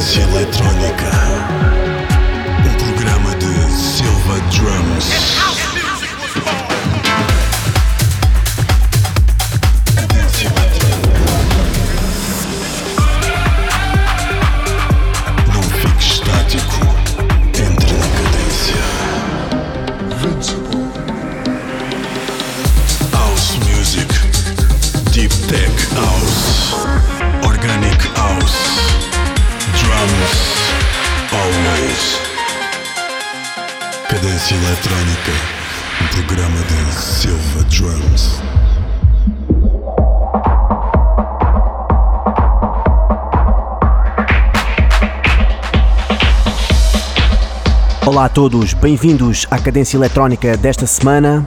Cadência Eletrónica. Um programa de Silva Drums. Eletrónica. Um programa de Silva Drums. Olá a todos, bem-vindos à cadência eletrónica desta semana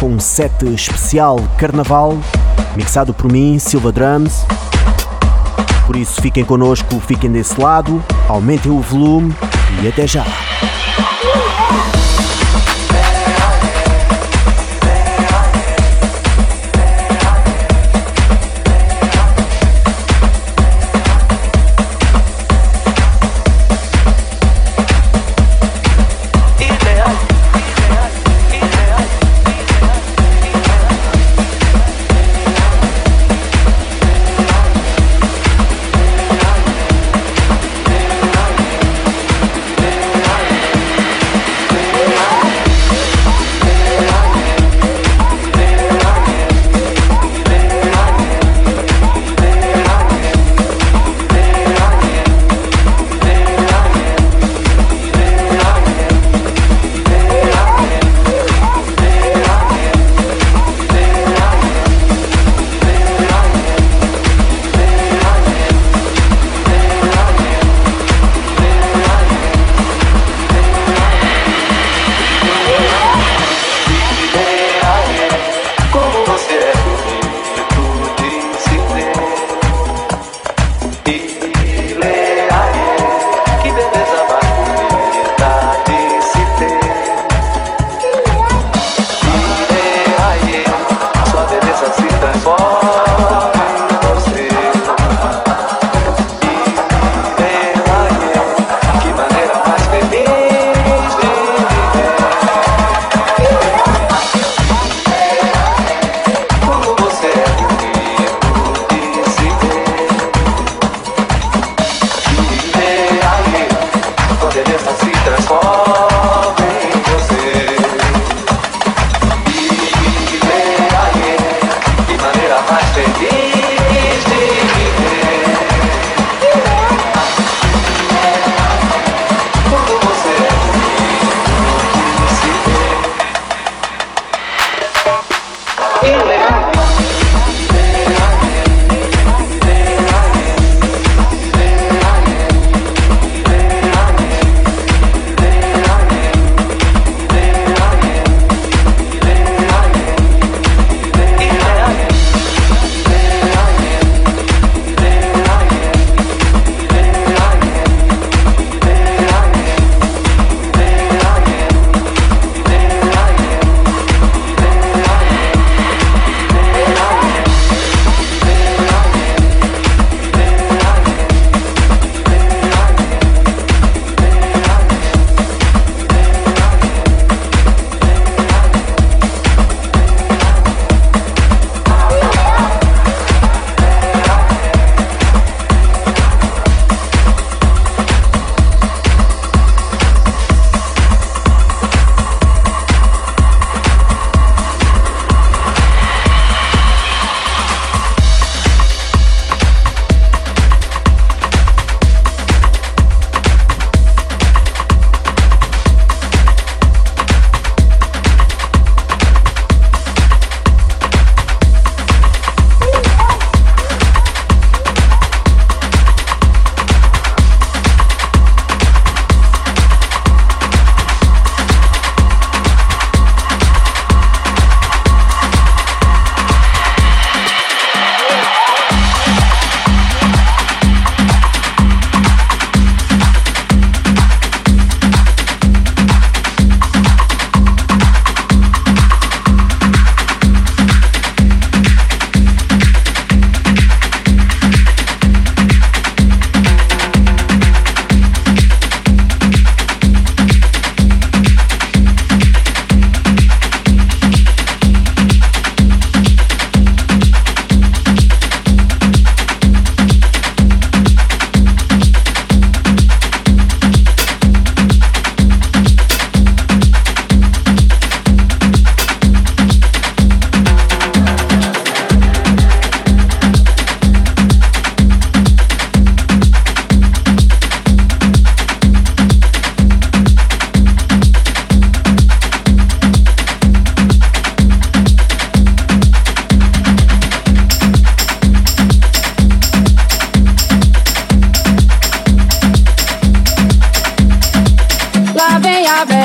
com um set especial Carnaval, mixado por mim, Silva Drums. Por isso fiquem connosco, fiquem desse lado, aumentem o volume e até já.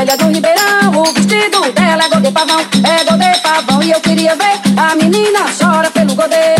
velha é do Ribeirão, o vestido dela é godê pavão, é godê pavão. E eu queria ver a menina chora pelo godê.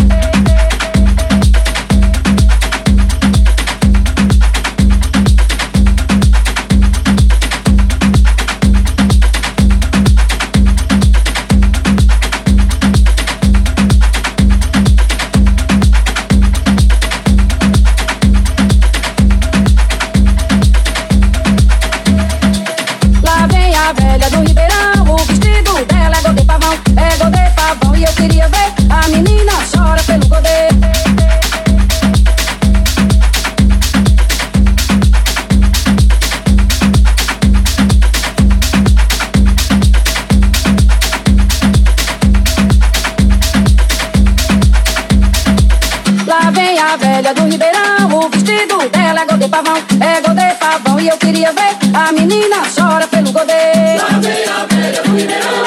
eu queria ver. A menina chora pelo poder. Lá vem a velha do Mineirão.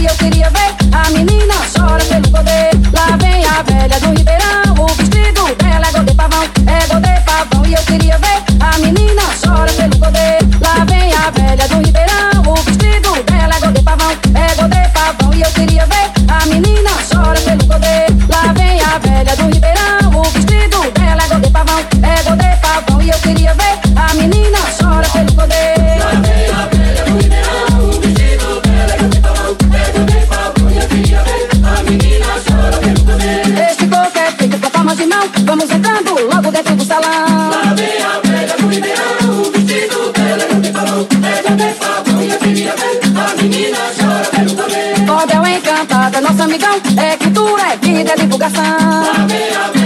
E eu queria ver. A menina chora pelo poder. Lá vem a velha do Ribeirão. O vestido dela é godê pavão, é godê pavão. E eu queria ver a menina mi dali bugasan.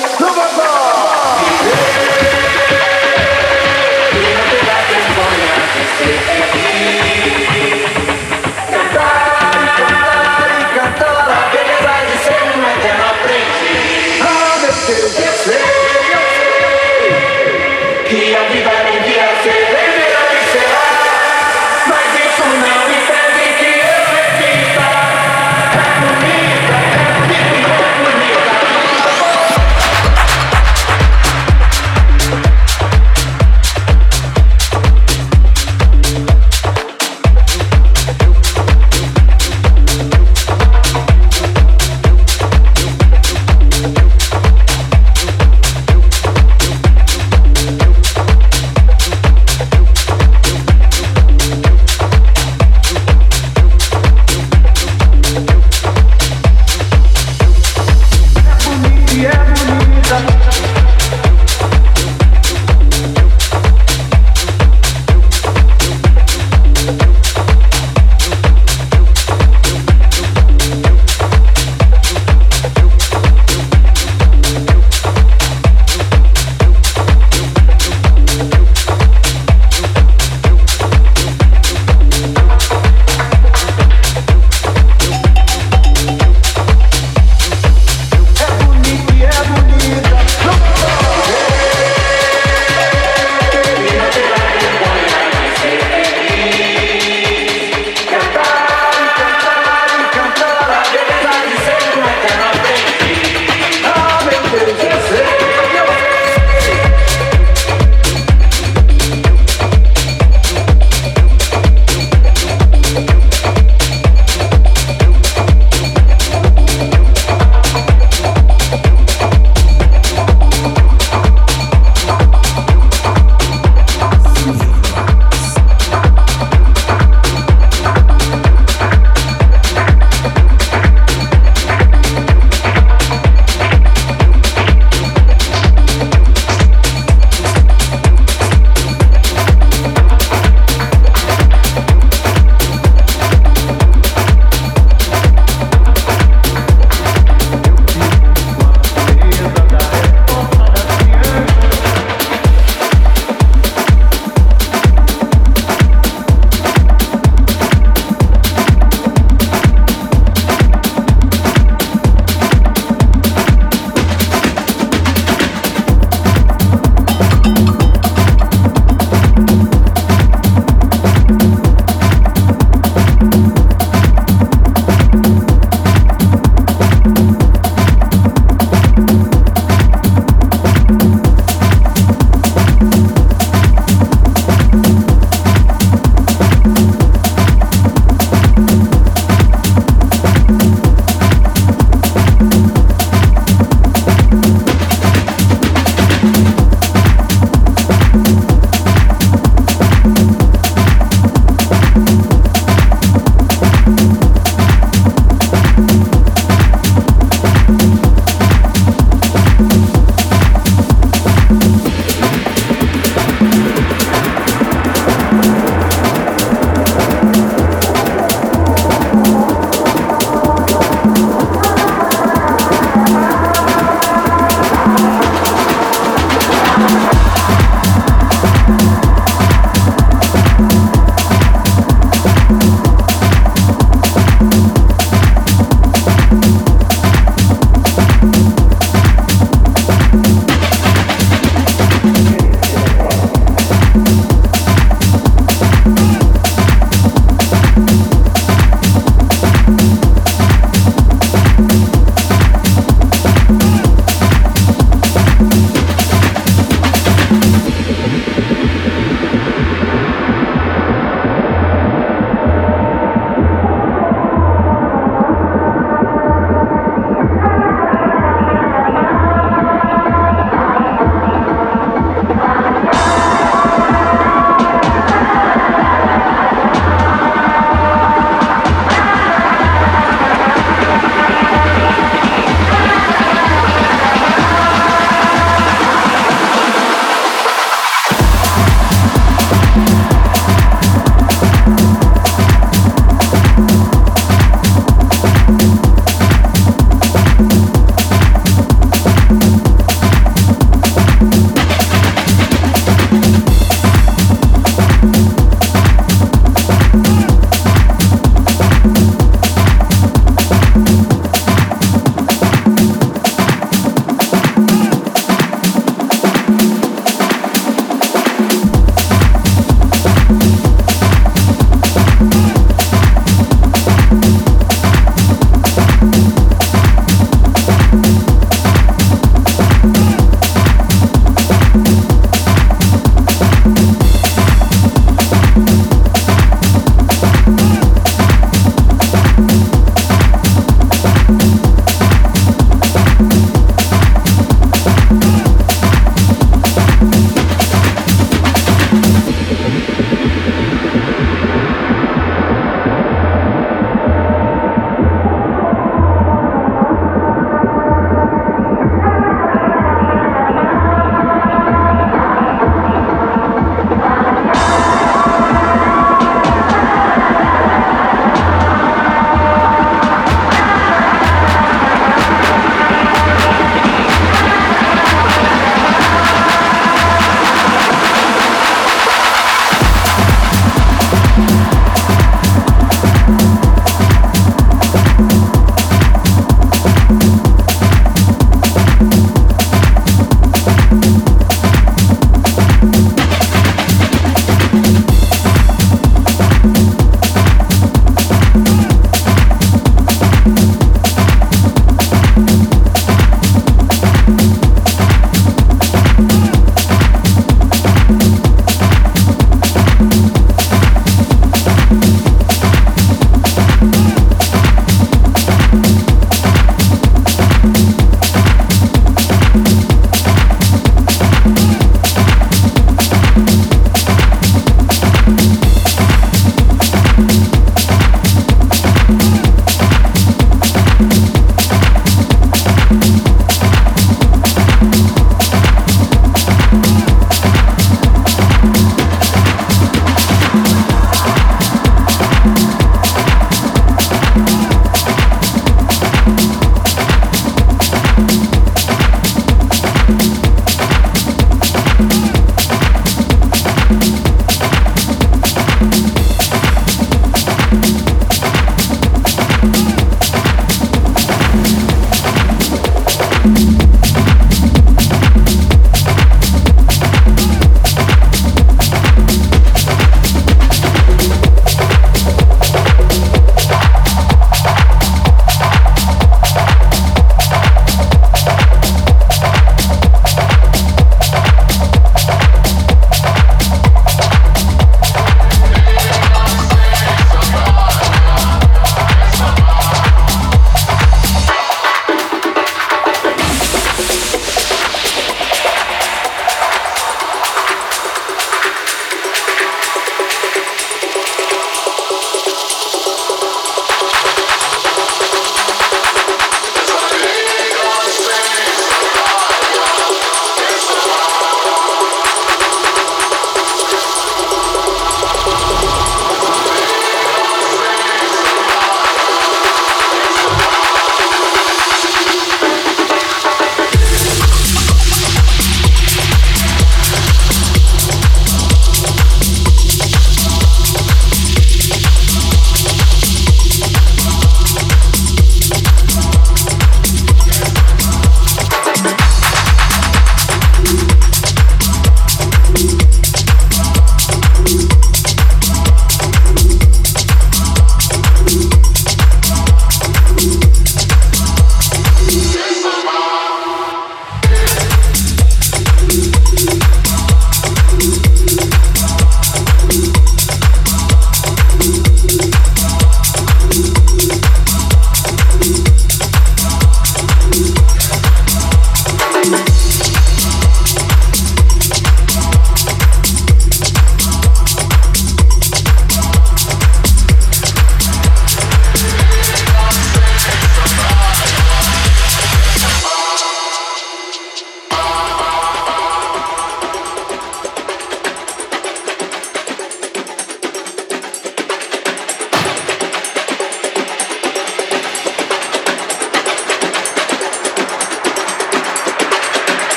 Nobody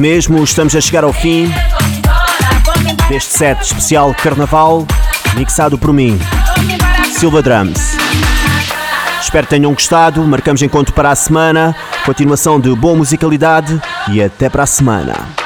mesmo, estamos a chegar ao fim deste set especial Carnaval, mixado por mim, Silva Drums. Espero que tenham gostado, marcamos encontro para a semana, continuação de boa musicalidade e até para a semana.